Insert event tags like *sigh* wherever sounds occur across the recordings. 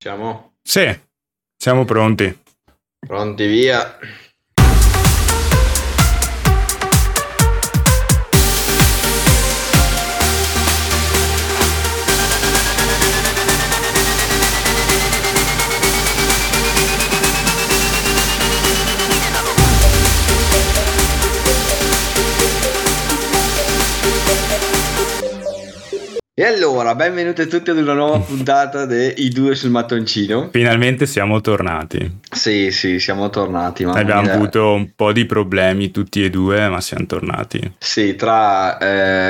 Siamo Sì, siamo pronti. pronti via. E allora, benvenuti tutti ad una nuova *laughs* puntata di I due sul mattoncino. Finalmente siamo tornati. Sì, sì, siamo tornati. Abbiamo mia. avuto un po' di problemi tutti e due, ma siamo tornati. Sì, tra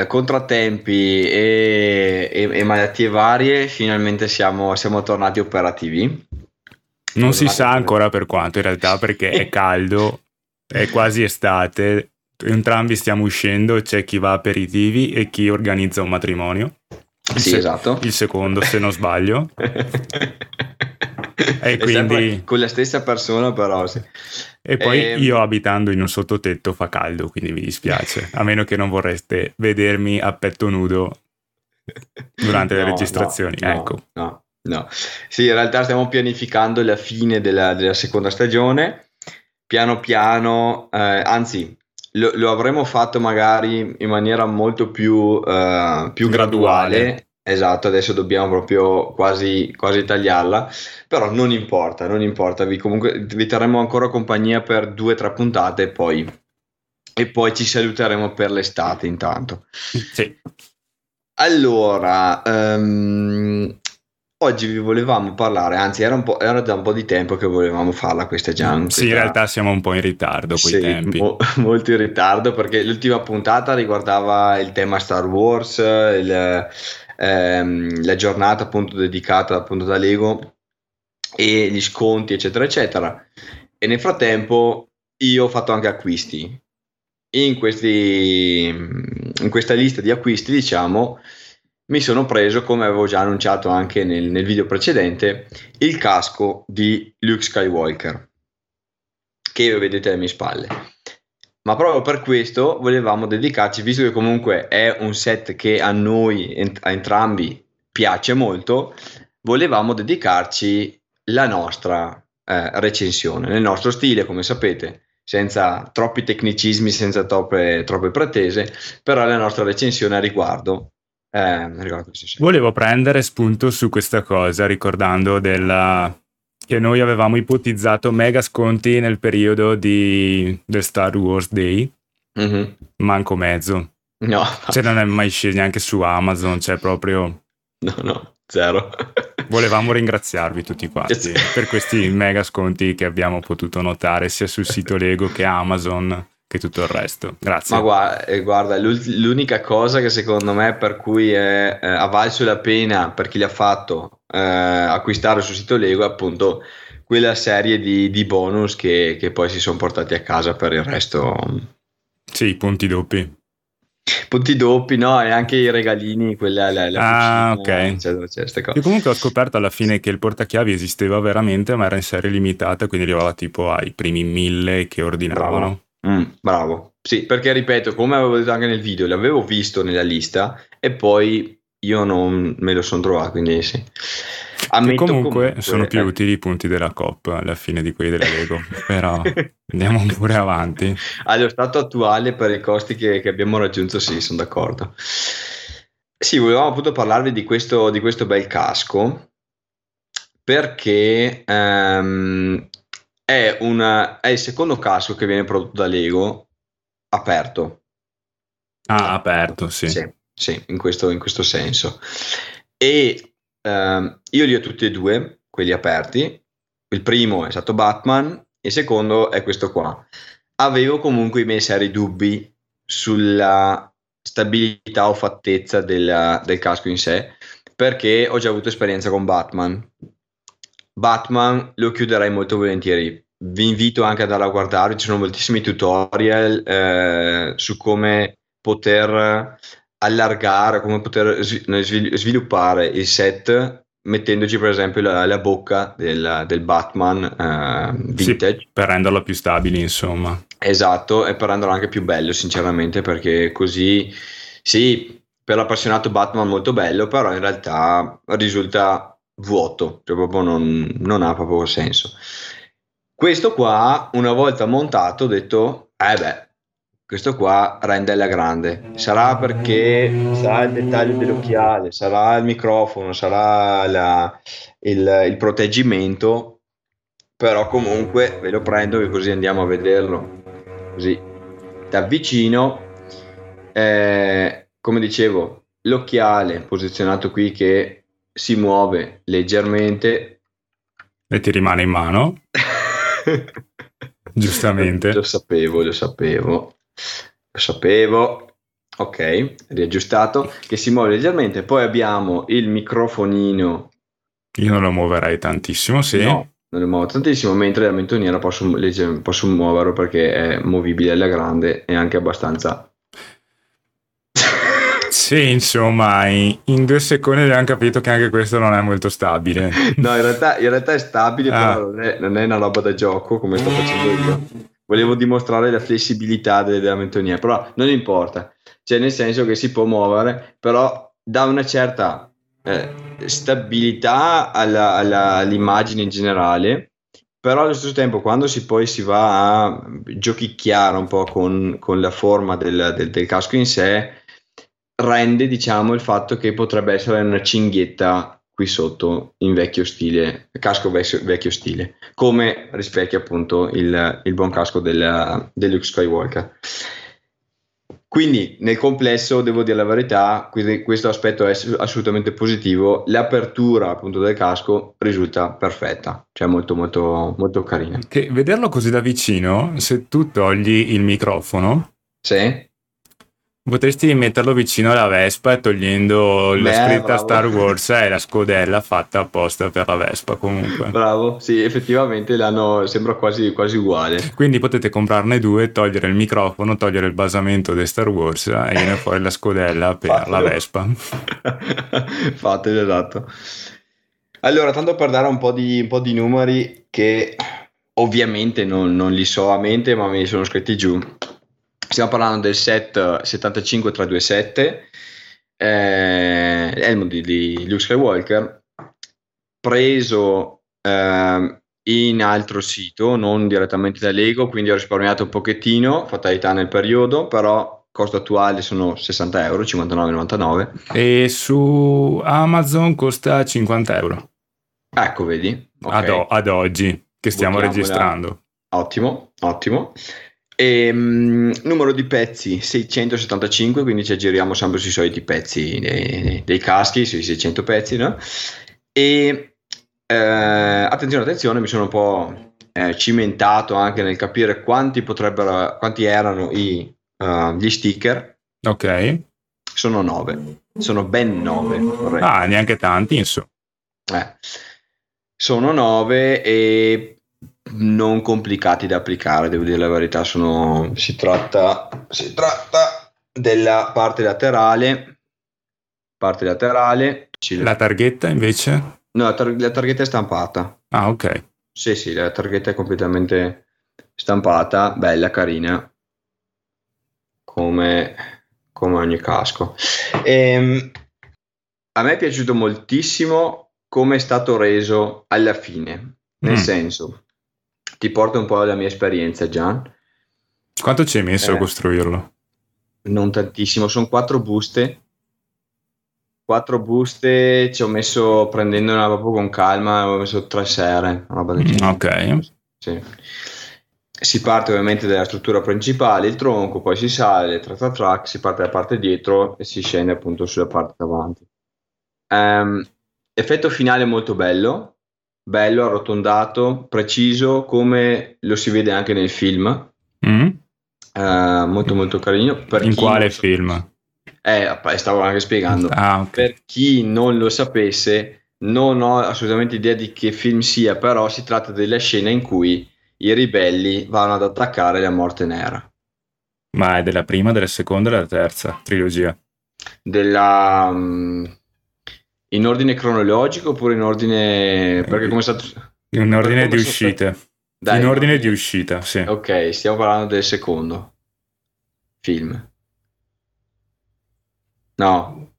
eh, contrattempi e, e- e malattie varie, finalmente siamo, siamo tornati operativi. Non si sa ancora per quanto in realtà, perché è *laughs* caldo, è quasi estate. Entrambi stiamo uscendo, c'è chi va a aperitivi e chi organizza un matrimonio. Sì, se- esatto. Il secondo, se non sbaglio. *laughs* e quindi- con la stessa persona, però sì. E poi Ehm. io abitando in un sottotetto fa caldo, quindi mi dispiace. A meno che non vorreste vedermi a petto nudo durante le *laughs* No, registrazioni. no, no, ecco. No, no. Sì, in realtà stiamo pianificando la fine della, della seconda stagione. Piano piano, eh, anzi, lo, lo avremmo fatto magari in maniera molto più, eh, più Graduale. graduale. Esatto, adesso dobbiamo proprio quasi, quasi tagliarla, però non importa, non importa, vi, comunque vi terremo ancora compagnia per due o tre puntate e poi, e poi ci saluteremo per l'estate intanto. Sì. Allora, ehm, oggi vi volevamo parlare, anzi era, un po', era da un po' di tempo che volevamo farla questa Gian. Sì, in realtà siamo un po' in ritardo coi sì, tempi. mo- *laughs* molto in ritardo perché l'ultima puntata riguardava il tema Star Wars, il, ehm, la giornata appunto dedicata appunto da Lego e gli sconti eccetera eccetera. E nel frattempo io ho fatto anche acquisti. In, questi, in questa lista di acquisti, diciamo, mi sono preso, come avevo già annunciato anche nel, nel video precedente, il casco di Luke Skywalker che vedete alle mie spalle. Ma proprio per questo volevamo dedicarci, visto che comunque è un set che a noi, a entrambi, piace molto, volevamo dedicarci la nostra eh, recensione, nel nostro stile, come sapete, senza troppi tecnicismi, senza troppe, troppe pretese, però la nostra recensione a riguardo. Eh. Volevo prendere spunto su questa cosa, ricordando della... che noi avevamo ipotizzato mega sconti nel periodo di... del Star Wars Day, Mhm. manco mezzo. No, Cioè non è mai sceso neanche su Amazon, cioè proprio... no, no, zero. Volevamo ringraziarvi tutti quanti per questi mega sconti che abbiamo potuto notare sia sul sito Lego che Amazon che tutto il resto. Grazie. Ma guarda, eh, guarda, l'ult- l'unica cosa che secondo me per cui è, eh, ha valso la pena per chi l'ha fatto eh, acquistare sul sito Lego è appunto quella serie di, di bonus che, che poi si sono portati a casa per il resto. Sì, punti doppi. Punti doppi, no? E anche i regalini, quella, la, la Ah, cucina, ok. eccetera, eccetera. Io comunque ho scoperto alla fine che il portachiavi esisteva veramente, ma era in serie limitata, quindi arrivava tipo ai primi mille che ordinavano. Mm, bravo. Sì, perché ripeto, come avevo detto anche nel video, l'avevo visto nella lista e poi io non me lo sono trovato, quindi sì. Ammetto comunque, sono più eh, utili i punti della COP alla fine di quelli della Lego. Però *laughs* andiamo pure avanti. Allo stato attuale, per i costi che, che abbiamo raggiunto, sì, sono d'accordo. Sì, volevamo appunto parlarvi di questo, di questo bel casco perché ehm, è, una- è il secondo casco che viene prodotto da Lego aperto. Ah, aperto, sì. Sì, sì, in questo, in questo senso. E ehm, io li ho tutti e due, quelli aperti. Il primo è stato Batman, il secondo è questo qua. Avevo comunque i miei seri dubbi sulla stabilità o fattezza del, del casco in sé, perché ho già avuto esperienza con Batman. Batman lo chiuderei molto volentieri. Vi invito anche ad andare a guardare, ci sono moltissimi tutorial eh, su come poter allargare, come poter svi- svil- sviluppare il set mettendoci per esempio la, la bocca del, del Batman eh, Sì, vintage. per renderlo più stabile, insomma. Esatto, e per renderlo anche più bello, sinceramente, perché così sì, per l'appassionato Batman molto bello, però in realtà risulta vuoto, cioè proprio non, non ha proprio senso. Questo qua, una volta montato, ho detto, eh beh, questo qua rende alla grande. Sarà perché sarà il dettaglio dell'occhiale, sarà il microfono, sarà la, il, il, proteggimento, però comunque ve lo prendo e così andiamo a vederlo. Così da vicino, eh, come dicevo, l'occhiale posizionato qui che si muove leggermente. E ti rimane in mano. *laughs* Giustamente. Lo sapevo, lo sapevo. Lo sapevo. Ok, riaggiustato, che si muove leggermente. Poi abbiamo il microfonino. Io non lo muoverei tantissimo, sì. No, non lo muovo tantissimo, mentre la mentoniera posso, posso muoverlo perché è movibile alla grande e anche abbastanza sì, insomma, in, in, due secondi abbiamo capito che anche questo non è molto stabile. *laughs* No, in realtà, in realtà è stabile, ah. però non è, non è, una roba da gioco come sto facendo io. Volevo dimostrare la flessibilità della mentonia, però non importa. Cioè, nel senso che si può muovere, però dà una certa eh, stabilità alla, alla, all'immagine in generale. Però allo stesso tempo, quando si poi si va a giochicchiare un po' con, con la forma del, del, del casco in sé, rende diciamo il fatto che potrebbe essere una cinghietta qui sotto in vecchio stile, casco vecchio, vecchio stile, come rispecchia appunto il, il buon casco del, del Skywalker. Quindi nel complesso devo dire la verità, questo aspetto è assolutamente positivo, l'apertura appunto del casco risulta perfetta, cioè molto molto molto carina. Che vederlo così da vicino, se tu togli il microfono, sì Potresti metterlo vicino alla Vespa togliendo Beh, la scritta bravo. Star Wars e la scodella fatta apposta per la Vespa comunque. Bravo, sì, effettivamente l'hanno, sembra quasi, quasi uguale. Quindi potete comprarne due, togliere il microfono, togliere il basamento di Star Wars e viene fuori la scodella per Fatelo. la Vespa. *laughs* Fatelo, esatto. Allora, tanto per dare un po' di, un po di numeri che ovviamente non, non li so a mente, ma mi sono scritti giù. Stiamo parlando del set 75327, eh, Elmo di, di Luke Skywalker, preso eh, in altro sito, non direttamente da Lego, quindi ho risparmiato un pochettino, fatalità nel periodo, però costo attuale sono 60 euro, 59,99. E su Amazon costa 50 euro. Ecco, vedi. Okay. Ad, o- ad, oggi che stiamo Buttiamola. registrando. Ottimo, ottimo. E, um, numero di pezzi 675, quindi ci aggiriamo sempre sui soliti pezzi dei, dei caschi, sui 600 pezzi, no? E eh, attenzione, attenzione, mi sono un po' eh, cimentato anche nel capire quanti potrebbero, quanti erano i, uh, gli sticker. Ok. Sono 9, sono ben 9. Ah, neanche tanti, insomma. Eh. Sono 9 e non complicati da applicare, devo dire la verità, sono, si, tratta, si tratta della parte laterale, parte laterale. La targhetta invece? No, la, tar- la targhetta è stampata. Ah, ok. Sì, sì, la targhetta è completamente stampata, bella, carina, come, come ogni casco. E, ehm, a me è piaciuto moltissimo come è stato reso alla fine, nel mm. senso ti porto un po' la mia esperienza, Gian. Quanto ci hai messo eh, a costruirlo? Non tantissimo, sono quattro buste. Quattro buste ci ho messo prendendola proprio con calma, ho messo tre sere. Ok. Sì. Si parte ovviamente dalla struttura principale, il tronco, poi si sale, tra tra track, si parte dalla parte dietro e si scende appunto sulla parte davanti. Um, effetto finale molto bello, bello, arrotondato, preciso, come lo si vede anche nel film. Mm. Uh, molto molto carino. Per In quale so... film? Eh, stavo anche spiegando. Ah, okay. Per chi non lo sapesse, non ho assolutamente idea di che film sia, però si tratta della scena in cui i ribelli vanno ad attaccare la morte nera. Ma è della prima, della seconda e della terza trilogia? Della... Um, in ordine cronologico oppure in ordine... perché come è stato... In ordine di uscita. Dai, in ordine no. di uscita, sì. Ok, stiamo parlando del secondo film. No.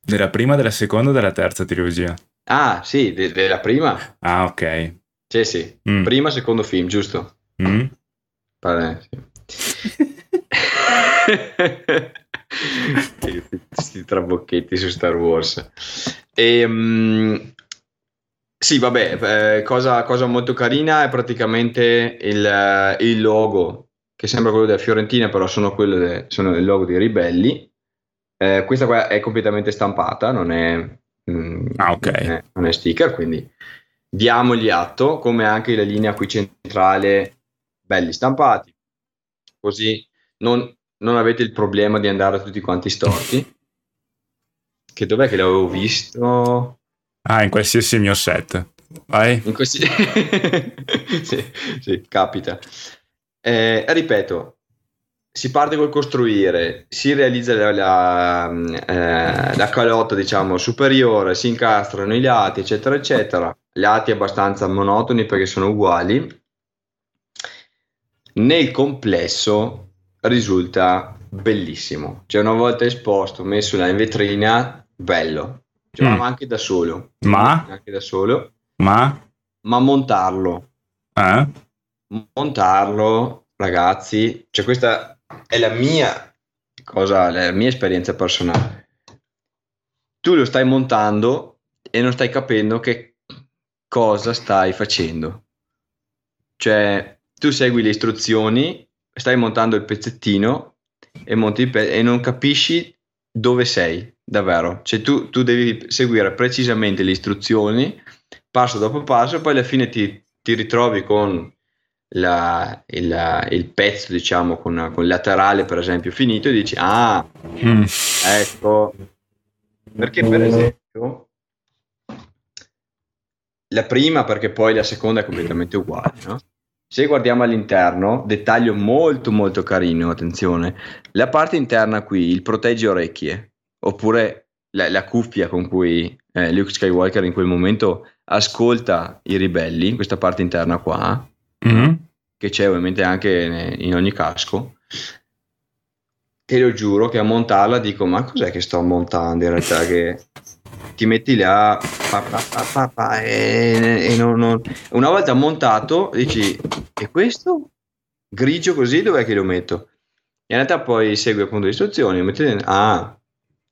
Della prima, della seconda della terza trilogia. Ah, sì, de- della prima. Ah, ok. Sì, sì. Mm. Prima, secondo film, giusto? Mm? Pare, sì. *laughs* *laughs* Questi trabocchetti su Star Wars. E, mm, sì, vabbè, eh, cosa, cosa molto carina è praticamente il, eh, il logo, che sembra quello della Fiorentina, però sono, quello de- sono il logo dei ribelli. Eh, questa qua è completamente stampata, non è, mm, Ah, ok. non è- non è sticker, quindi diamogli atto, come anche la linea qui centrale, belli stampati, così non, non avete il problema di andare tutti quanti storti. *laughs* Che dov'è che l'avevo visto? Ah, in qualsiasi mio set. Vai. In questi... *laughs* sì, sì, capita. Eh, ripeto, si parte col costruire, si realizza la, la, eh, la calotta, diciamo, superiore, si incastrano i lati, eccetera, eccetera. Lati abbastanza monotoni perché sono uguali. Nel complesso risulta bellissimo. Cioè, una volta esposto, messo là in vetrina, bello. Cioè, Mm. ma anche da solo. Ma? Anche da solo. Ma? Ma montarlo, Eh? montarlo, ragazzi, cioè questa è la mia cosa, la mia esperienza personale. Tu lo stai montando e non stai capendo che cosa stai facendo. Cioè, tu segui le istruzioni, stai montando il pezzettino e, monti il pe- e non capisci dove sei, davvero. Cioè, tu, tu devi seguire precisamente le istruzioni, passo dopo passo, e poi alla fine ti, ti ritrovi con la- il, il pezzo, diciamo, con, con il laterale, per esempio, finito e dici, ah, Mm. Ecco, perché per esempio la prima, perché poi la seconda è completamente uguale, no? Se guardiamo all'interno, dettaglio molto molto carino, attenzione, la parte interna qui, il protegge orecchie, oppure la, la cuffia con cui eh, Luke Skywalker in quel momento ascolta i ribelli, questa parte interna qua, Mm. che c'è ovviamente anche in ogni casco. Te lo giuro che a montarla dico: Ma cos'è che sto montando in realtà? Che ti metti là pa, pa, pa, e, e non- non- una volta montato dici: E questo grigio così dov'è che lo metto? In realtà poi segui appunto le istruzioni, metti ah,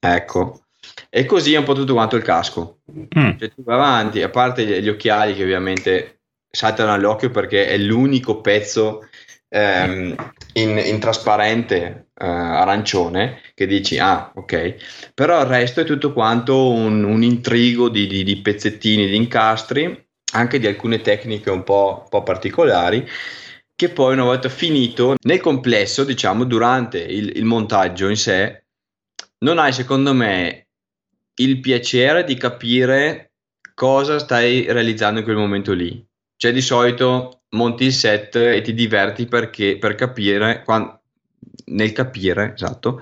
ecco. E così è un po' tutto quanto il casco. Mm. Cioè tu vai avanti, a parte gli, gli occhiali che ovviamente saltano all'occhio perché è l'unico pezzo ehm, in, in trasparente eh, arancione che dici ah ok, però il resto è tutto quanto un, un intrigo di, di- di pezzettini, di incastri, anche di alcune tecniche un po', un po' particolari che poi una volta finito nel complesso, diciamo, durante il, il montaggio in sé, non hai secondo me il piacere di capire cosa stai realizzando in quel momento lì. Cioè, di solito monti il set e ti diverti perché, per capire, quan- nel capire, esatto,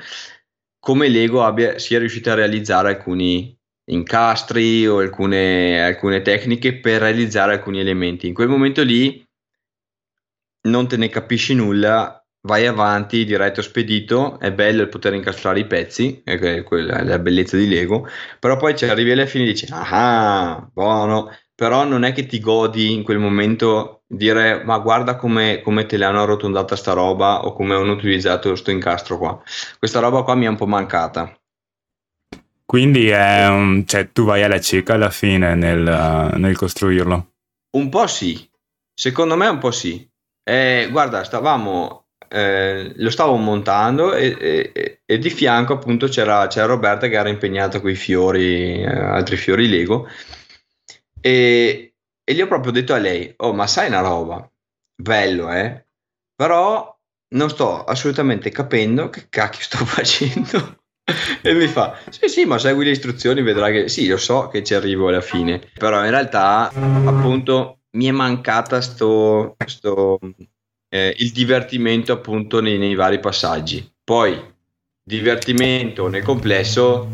come Lego abbia, sia riuscito a realizzare alcuni incastri o alcune, alcune tecniche per realizzare alcuni elementi. In quel momento lì non te ne capisci nulla, vai avanti diretto spedito, è bello poter incastrare i pezzi, è que- quella è la bellezza di Lego, però poi ci arrivi alla fine e dici, ah, buono, però non è che ti godi in quel momento dire, ma guarda come, come te l'hanno arrotondata sta roba o come hanno utilizzato sto incastro qua. Questa roba qua mi è un po' mancata. Quindi è un- cioè, tu vai alla cieca alla fine nel, nel costruirlo. Un po' sì, secondo me un po' sì. Eh, guarda, stavamo, eh, lo stavo montando e, e- e- e di fianco appunto c'era, c'era Roberta che era impegnata con i fiori, eh, altri fiori Lego e, e gli ho proprio detto a lei, oh ma sai una roba, bello eh, però non sto assolutamente capendo che cacchio sto *laughs* facendo. E mi fa: Sì, sì, ma segui le istruzioni, vedrai che sì, lo so che ci arrivo alla fine. Però in realtà, appunto, mi è mancata sto, sto, eh, il divertimento appunto nei, nei vari passaggi. Poi, divertimento nel complesso,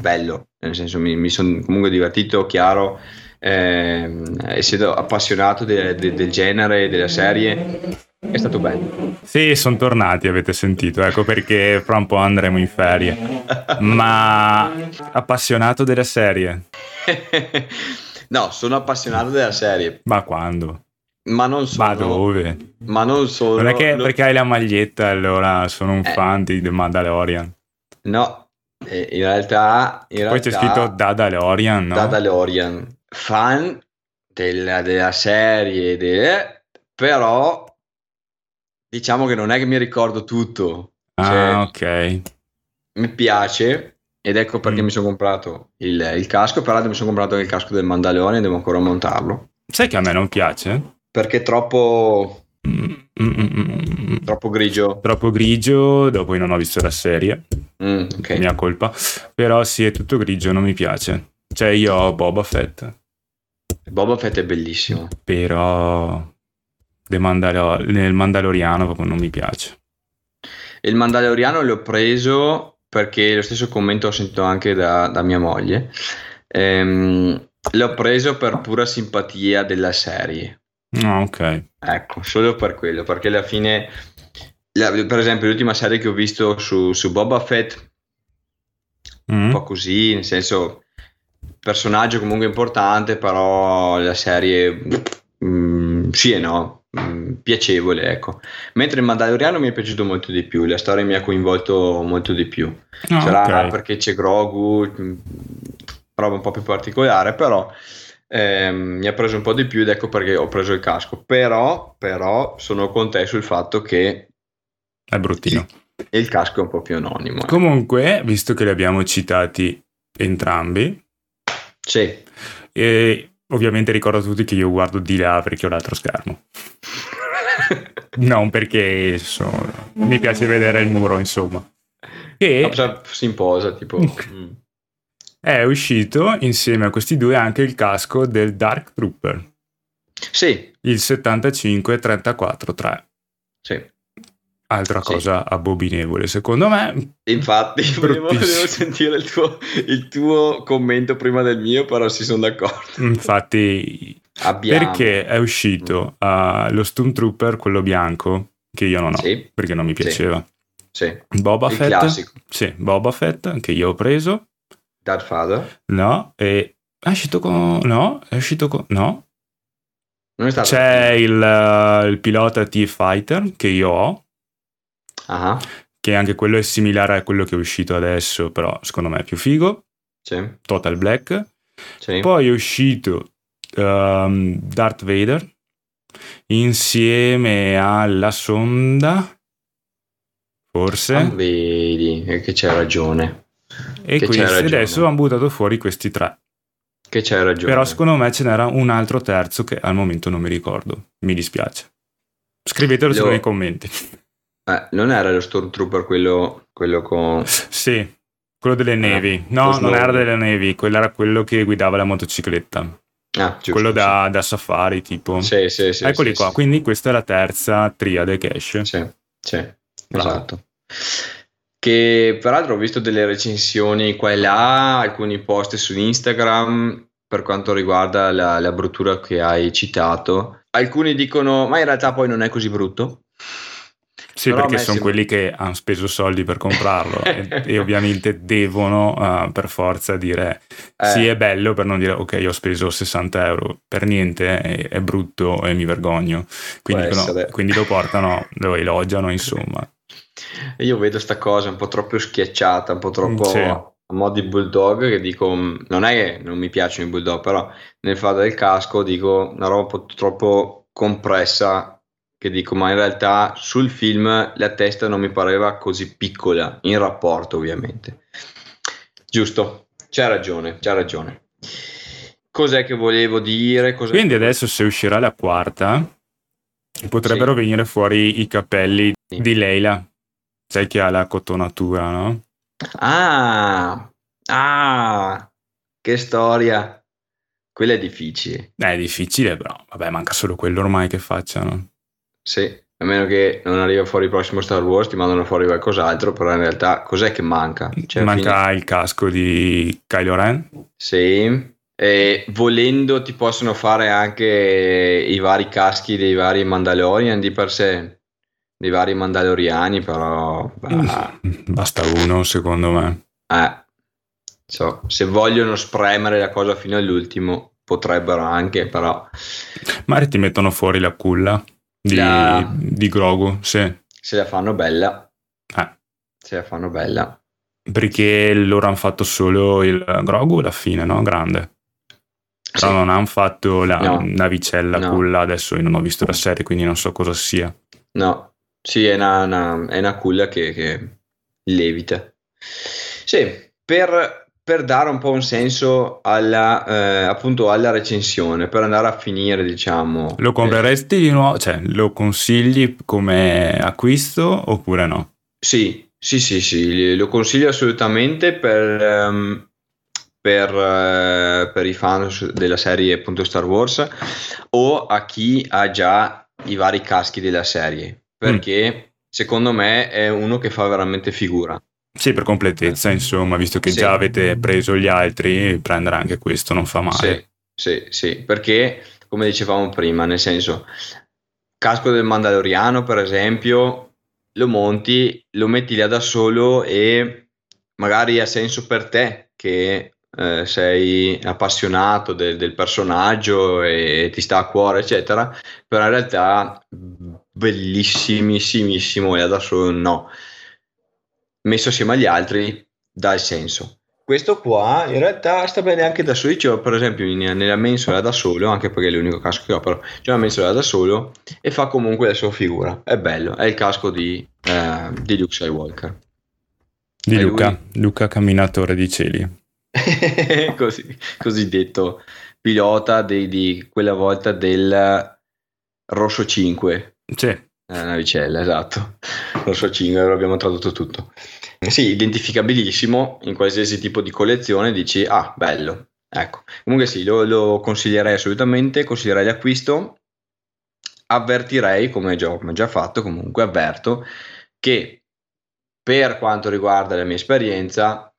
bello, nel senso mi, mi sono comunque divertito, chiaro, ehm, essendo appassionato de- de- del genere, della serie, È stato bello. Sì, sono tornati, avete sentito, ecco perché fra un po' andremo in ferie. Ma appassionato della serie? *laughs* no, sono appassionato della serie. Ma quando? Ma non solo. Ma dove? Ma non solo. Non è che lo... perché hai la maglietta allora sono un eh. fan di The Mandalorian. No, eh, in realtà... In Poi realtà, c'è scritto Dadalorian, no? Dadalorian. Fan della, della serie, de... però diciamo che non è che mi ricordo tutto. Ah, cioè, ok. Mi piace ed ecco perché mm. mi sono comprato il, il casco. Peraltro mi sono comprato anche il casco del Mandalorian e devo ancora montarlo. Sai che a me non piace? Perché è troppo... Mm, troppo grigio. Troppo grigio, dopo io non ho visto la serie. Mm, okay. Mia colpa. Però sì, è tutto grigio, non mi piace. Cioè io ho Boba Fett. Boba Fett è bellissimo. Però Mandalo- nel Mandaloriano proprio non mi piace. Il Mandaloriano l'ho preso perché lo stesso commento ho sentito anche da, da mia moglie. Ehm, l'ho preso per pura simpatia della serie. Ah, ok. Ecco, solo per quello, perché alla fine, la, per esempio, l'ultima serie che ho visto su, su Boba Fett, mm. un po' così, nel senso, personaggio comunque importante, però la serie, mm, sì e no, mm, piacevole, ecco. Mentre il Mandaloriano mi è piaciuto molto di più, la storia mi ha coinvolto molto di più. Oh, Sarà okay. perché c'è Grogu, mm, roba un po' più particolare, però eh, mi ha preso un po' di più ed ecco perché ho preso il casco. Però, però sono con te sul fatto che è bruttino. Il casco è un po' più anonimo. Eh. Comunque, visto che li abbiamo citati entrambi, sì. E ovviamente ricordo a tutti che io guardo di là perché ho l'altro schermo. non perché sono... mi piace vedere il muro, insomma. E... Si imposa, tipo... Mm *laughs* è uscito insieme a questi due anche il casco del Dark Trooper. Sì. Il 75-34-3. Sì. Altra sì. cosa abominevole, secondo me. Infatti, *laughs* volevo, volevo sentire il tuo, il tuo, commento prima del mio, però si sono d'accordo. Infatti, Abbiamo. perché è uscito uh, lo Stormtrooper, quello bianco, che io non ho, sì. perché non mi piaceva. Sì. Boba il Fett. Classico. Sì, Boba Fett, che io ho preso. Darth Vader? No, e è uscito con... No, è uscito con... No. C'è il, uh, il, pilota T-Fighter che io ho. Uh-huh. Che anche quello è similare a quello che è uscito adesso, però secondo me è più figo. Sì. Total Black. Sì. Poi è uscito um, Darth Vader insieme alla sonda. Forse. Ah, vedi, che c'è ragione. E quindi adesso hanno buttato fuori questi tre. Che c'hai ragione. Però secondo me ce n'era un altro terzo che al momento non mi ricordo. Mi dispiace. Scrivetelo lo... nei commenti. Eh, non era lo Stormtrooper quello, quello con... Sì, quello delle eh, nevi. No, non era delle nevi, quello era quello che guidava la motocicletta. Ah, giusto, quello da, sì. da, safari tipo. Sì, sì, sì. Eccoli sì, qua, sì. quindi questa è la terza triade che esce. Sì, sì, Bravo. esatto che peraltro ho visto delle recensioni qua e là, alcuni post su Instagram per quanto riguarda la, la bruttura che hai citato. Alcuni dicono, ma in realtà poi non è così brutto. Sì, Però perché sono sembra... quelli che hanno speso soldi per comprarlo e, e, *laughs* ovviamente devono uh, per forza dire eh. sì è bello per non dire ok ho speso 60 euro per niente è, è brutto e mi vergogno quindi, no, quindi lo portano, lo elogiano insomma *laughs* io vedo sta cosa un po' troppo schiacciata, un po' troppo sì. a mo' di bulldog che dico, non è che non mi piacciono i bulldog, però nel fare del casco dico una roba un po' troppo compressa che dico, ma in realtà sul film la testa non mi pareva così piccola, in rapporto ovviamente. Giusto, c'ha ragione, c'ha ragione. Cos'è che volevo dire? Cos'è Quindi che... adesso se uscirà la quarta potrebbero sì. venire fuori i capelli sì. di Leila sai che ha la cotonatura, no? Ah, ah, che storia. Quella è difficile. Eh, è difficile, però vabbè, manca solo quello ormai che facciano. Sì, a meno che non arriva fuori il prossimo Star Wars, ti mandano fuori qualcos'altro, però in realtà cos'è che manca? Cioè, manca fine... il casco di Kylo Ren? Sì, e volendo ti possono fare anche i vari caschi dei vari Mandalorian di per sé. dei vari Mandaloriani, però... Bah. Basta uno, secondo me. Eh, so, se vogliono spremere la cosa fino all'ultimo, potrebbero anche, però... Magari ti mettono fuori la culla di, la... di Grogu, sì. Se la fanno bella. Eh. Se la fanno bella. Perché loro hanno fatto solo il Grogu alla fine, no? Grande. Però sì. non hanno fatto la no. navicella no. culla, adesso io non ho visto la serie, quindi non so cosa sia. No, sì, è una, una, è una culla che, che levita. Sì, per, per, dare un po' un senso alla, eh, appunto alla recensione, per andare a finire, diciamo. Lo compreresti eh, di nuovo? Cioè, lo consigli come acquisto oppure no? Sì, sì, sì, sì, lo consiglio assolutamente per, um, per, uh, per, i fan della serie appunto Star Wars o a chi ha già i vari caschi della serie perché mm. secondo me è uno che fa veramente figura. Sì, per completezza, insomma, visto che sì. già avete preso gli altri, prendere anche questo non fa male. Sì, sì, sì, perché come dicevamo prima, nel senso, casco del Mandaloriano, per esempio, lo monti, lo metti là da solo e magari ha senso per te che eh, sei appassionato del, del, personaggio e ti sta a cuore, eccetera, però in realtà bellissimissimissimo e da solo no. Messo assieme agli altri dà il senso. Questo qua in realtà sta bene anche da solo. Io per esempio in, nella mensola da solo, anche perché è l'unico casco che ho, però c'è una mensola da solo e fa comunque la sua figura. È bello, è il casco di, eh, di Luke Skywalker. Di Luca, Luca camminatore di cieli. *laughs* Così, cosiddetto pilota di, di quella volta del Rosso 5 sì. La navicella, esatto. Lo so 5, abbiamo tradotto tutto. Sì, identificabilissimo in qualsiasi tipo di collezione, dici, ah, bello. Ecco, comunque sì, lo, lo consiglierei assolutamente, consiglierei l'acquisto. Avvertirei, come già, già fatto, comunque avverto, che per quanto riguarda la mia esperienza,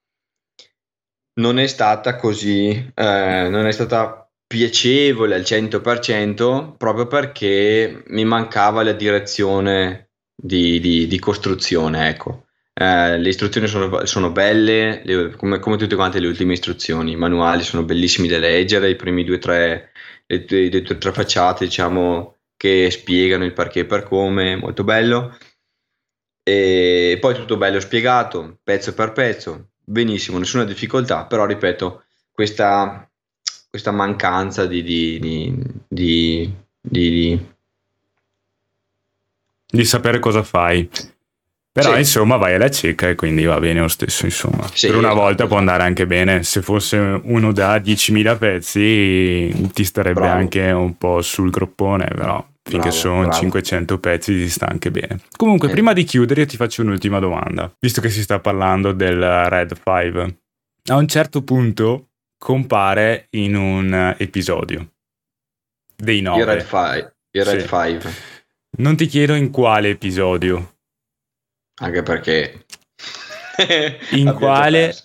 non è stata così, eh, non è stata piacevole al 100% proprio perché mi mancava la direzione di, di, di costruzione, ecco. Eh, le istruzioni sono, sono belle, le, come, come, tutte quante le ultime istruzioni, i manuali sono bellissimi da leggere, i primi due o tre, le, le, le due tre facciate, diciamo, che spiegano il perché e per come, molto bello. E poi tutto bello spiegato, pezzo per pezzo, benissimo, nessuna difficoltà, però ripeto, questa questa mancanza di, di, di, di, di sapere cosa fai. Però sì. insomma vai alla cieca e quindi va bene lo stesso insomma. Sì, per una esatto, volta può andare anche bene, se fosse uno da 10.000 pezzi ti starebbe bravo. anche un po' sul groppone, però finché bravo, sono bravo. 500 pezzi ti sta anche bene. Comunque eh. prima di chiudere ti faccio un'ultima domanda, visto che si sta parlando del Red 5. A un certo punto compare in un episodio dei nove. Il Red 5. Il Red sì. Five. Non ti chiedo in quale episodio. Anche perché... in *laughs* quale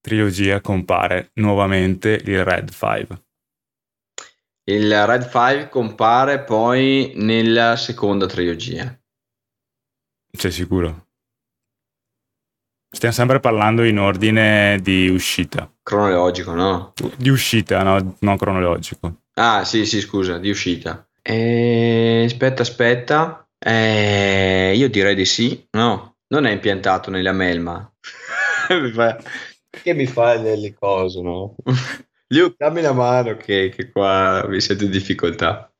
trilogia compare nuovamente il Red 5? Il Red 5 compare poi nella seconda trilogia. Sei sicuro? Stiamo sempre parlando in ordine di uscita. Cronologico, no? Di uscita, no, non cronologico. Ah, sì, sì, scusa, di uscita. Eh, aspetta, aspetta. Eh, io direi di sì. No, non è impiantato nella melma. *laughs* che mi fa delle cose, no? *laughs* Luke, dammi la mano che, che qua mi sento in difficoltà.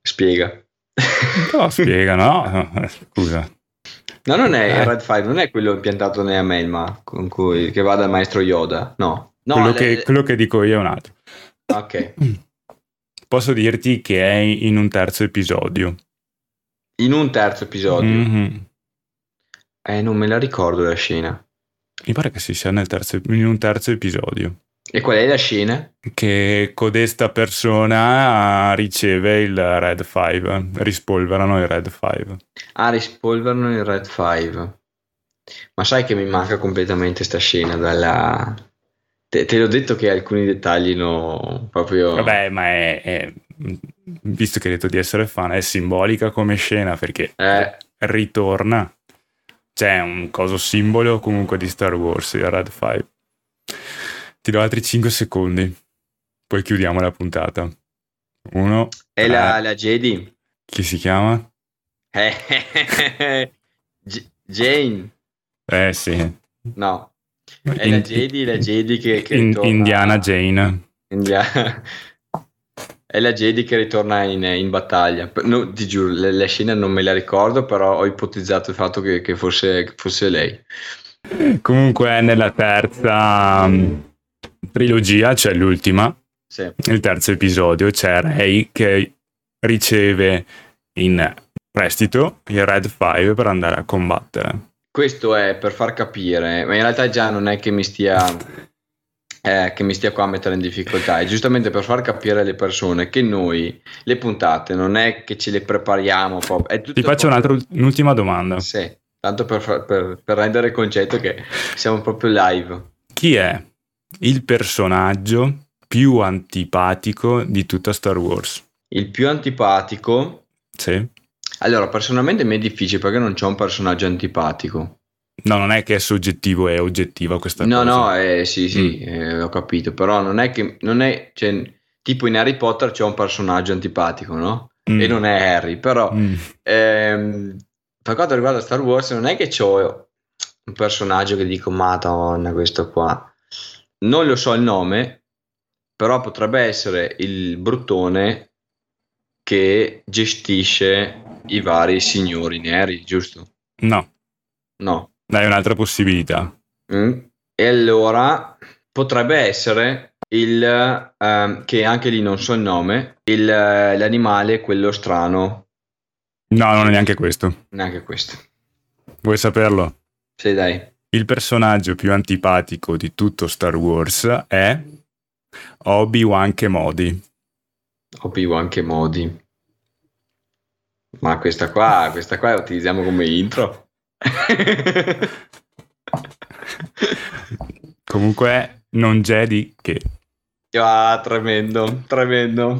Spiega. No, *laughs* spiega, no? Scusa. No, non è eh. il Red 5, non è quello impiantato nella Melma con cui, che va dal maestro Yoda, no. no quello, le... che, quello, che, dico io è un altro. Ok. *clears throat* Posso dirti che è in un terzo episodio. In un terzo episodio? Mm-hmm. Eh, non me la ricordo la scena. Mi pare che si sia nel terzo, in un terzo episodio. E qual è la scena? Che codesta persona riceve il Red 5, rispolverano il Red 5. Ah, rispolverano il Red 5. Ma sai che mi manca completamente sta scena dalla... Te, te l'ho detto che alcuni dettagli no, proprio... Vabbè, ma è, è visto che hai detto di essere fan, è simbolica come scena perché eh. ritorna. C'è un coso simbolo comunque di Star Wars, il Red 5. Ti do altri 5 secondi, poi chiudiamo la puntata. Uno. È la, la Jedi. Chi si chiama? *laughs* Jane. Eh sì. No. È in, la Jedi, la Jedi che, che in, Indiana Jane. Indiana. È la Jedi che ritorna in, in battaglia. No, ti giuro, la, la, scena non me la ricordo, però ho ipotizzato il fatto che, che fosse, fosse, lei. Comunque nella terza um, trilogia, cioè l'ultima, sì. il terzo episodio, c'è Rey che riceve in prestito il Red 5 per andare a combattere. Questo è per far capire, ma in realtà già non è che mi stia eh, che mi stia qua a mettere in difficoltà è giustamente per far capire alle persone che noi le puntate non è che ce le prepariamo. Ti faccio proprio... un'ultima domanda. Sì, tanto per, per, per rendere il concetto che siamo proprio live. Chi è il personaggio più antipatico di tutta Star Wars? Il più antipatico? Sì. Allora, personalmente mi è difficile perché non c'è un personaggio antipatico. No, non è che è soggettivo, è oggettiva questa no, cosa. No, no, eh, sì, sì, mm. eh, ho capito, però non è che, non è, cioè, tipo in Harry Potter c'è un personaggio antipatico, no? Mm. E non è Harry, però mm. ehm, per quanto riguarda Star Wars non è che ho un personaggio che dico, madonna, questo qua. Non lo so il nome, però potrebbe essere il bruttone che gestisce i vari signori neri, giusto? No. No. Dai un'altra possibilità. Mm. E allora potrebbe essere il um, che anche lì non so il nome, il, l'animale quello strano. No, non è neanche questo. Neanche questo. Vuoi saperlo? Sì, dai. Il personaggio più antipatico di tutto Star Wars è Obi-Wan Kemodi. Obi-Wan Kemodi. Ma questa qua, questa qua la utilizziamo come intro. Comunque non c'è di che. Ah, tremendo, tremendo.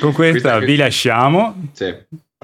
Con questa, questa vi lasciamo. Sì.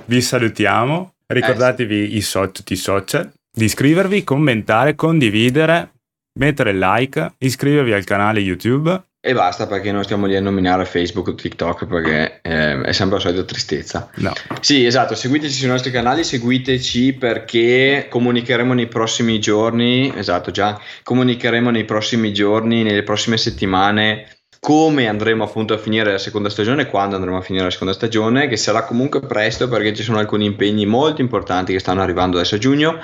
Vi salutiamo. Ricordatevi eh, sì. i so- tutti i social. Di iscrivervi, commentare, condividere, mettere like, iscrivervi al canale YouTube e basta perché non stiamo lì a nominare Facebook o TikTok perché eh, è sempre la solita tristezza. No. Sì, esatto, seguiteci sui nostri canali, seguiteci perché comunicheremo nei prossimi giorni, esatto già, comunicheremo nei prossimi giorni, nelle prossime settimane come andremo appunto a finire la seconda stagione, quando andremo a finire la seconda stagione, che sarà comunque presto perché ci sono alcuni impegni molto importanti che stanno arrivando adesso a giugno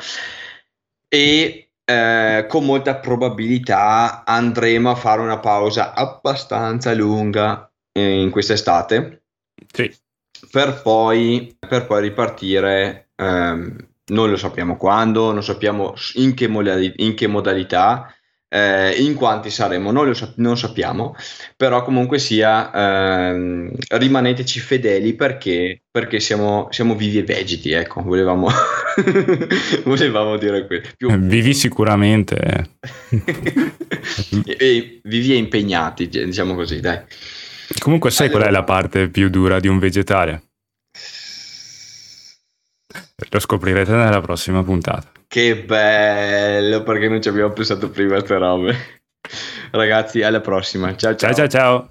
e eh, con molta probabilità andremo a fare una pausa abbastanza lunga eh, in quest'estate sì. per, poi, per poi ripartire ehm, non lo sappiamo quando non sappiamo in che, modalità, in che modalità eh, in quanti saremo non lo sap- non sappiamo però comunque sia ehm, rimaneteci fedeli perché, perché siamo, siamo, vivi e vegeti ecco volevamo, *laughs* volevamo dire questo Più... vivi sicuramente *laughs* e, e vivi e impegnati diciamo così dai. Comunque sai allora... qual è la parte più dura di un vegetale? Lo scoprirete nella prossima puntata. Che bello, perché non ci abbiamo pensato prima a queste robe. Ragazzi, alla prossima. Ciao ciao. Ciao ciao ciao.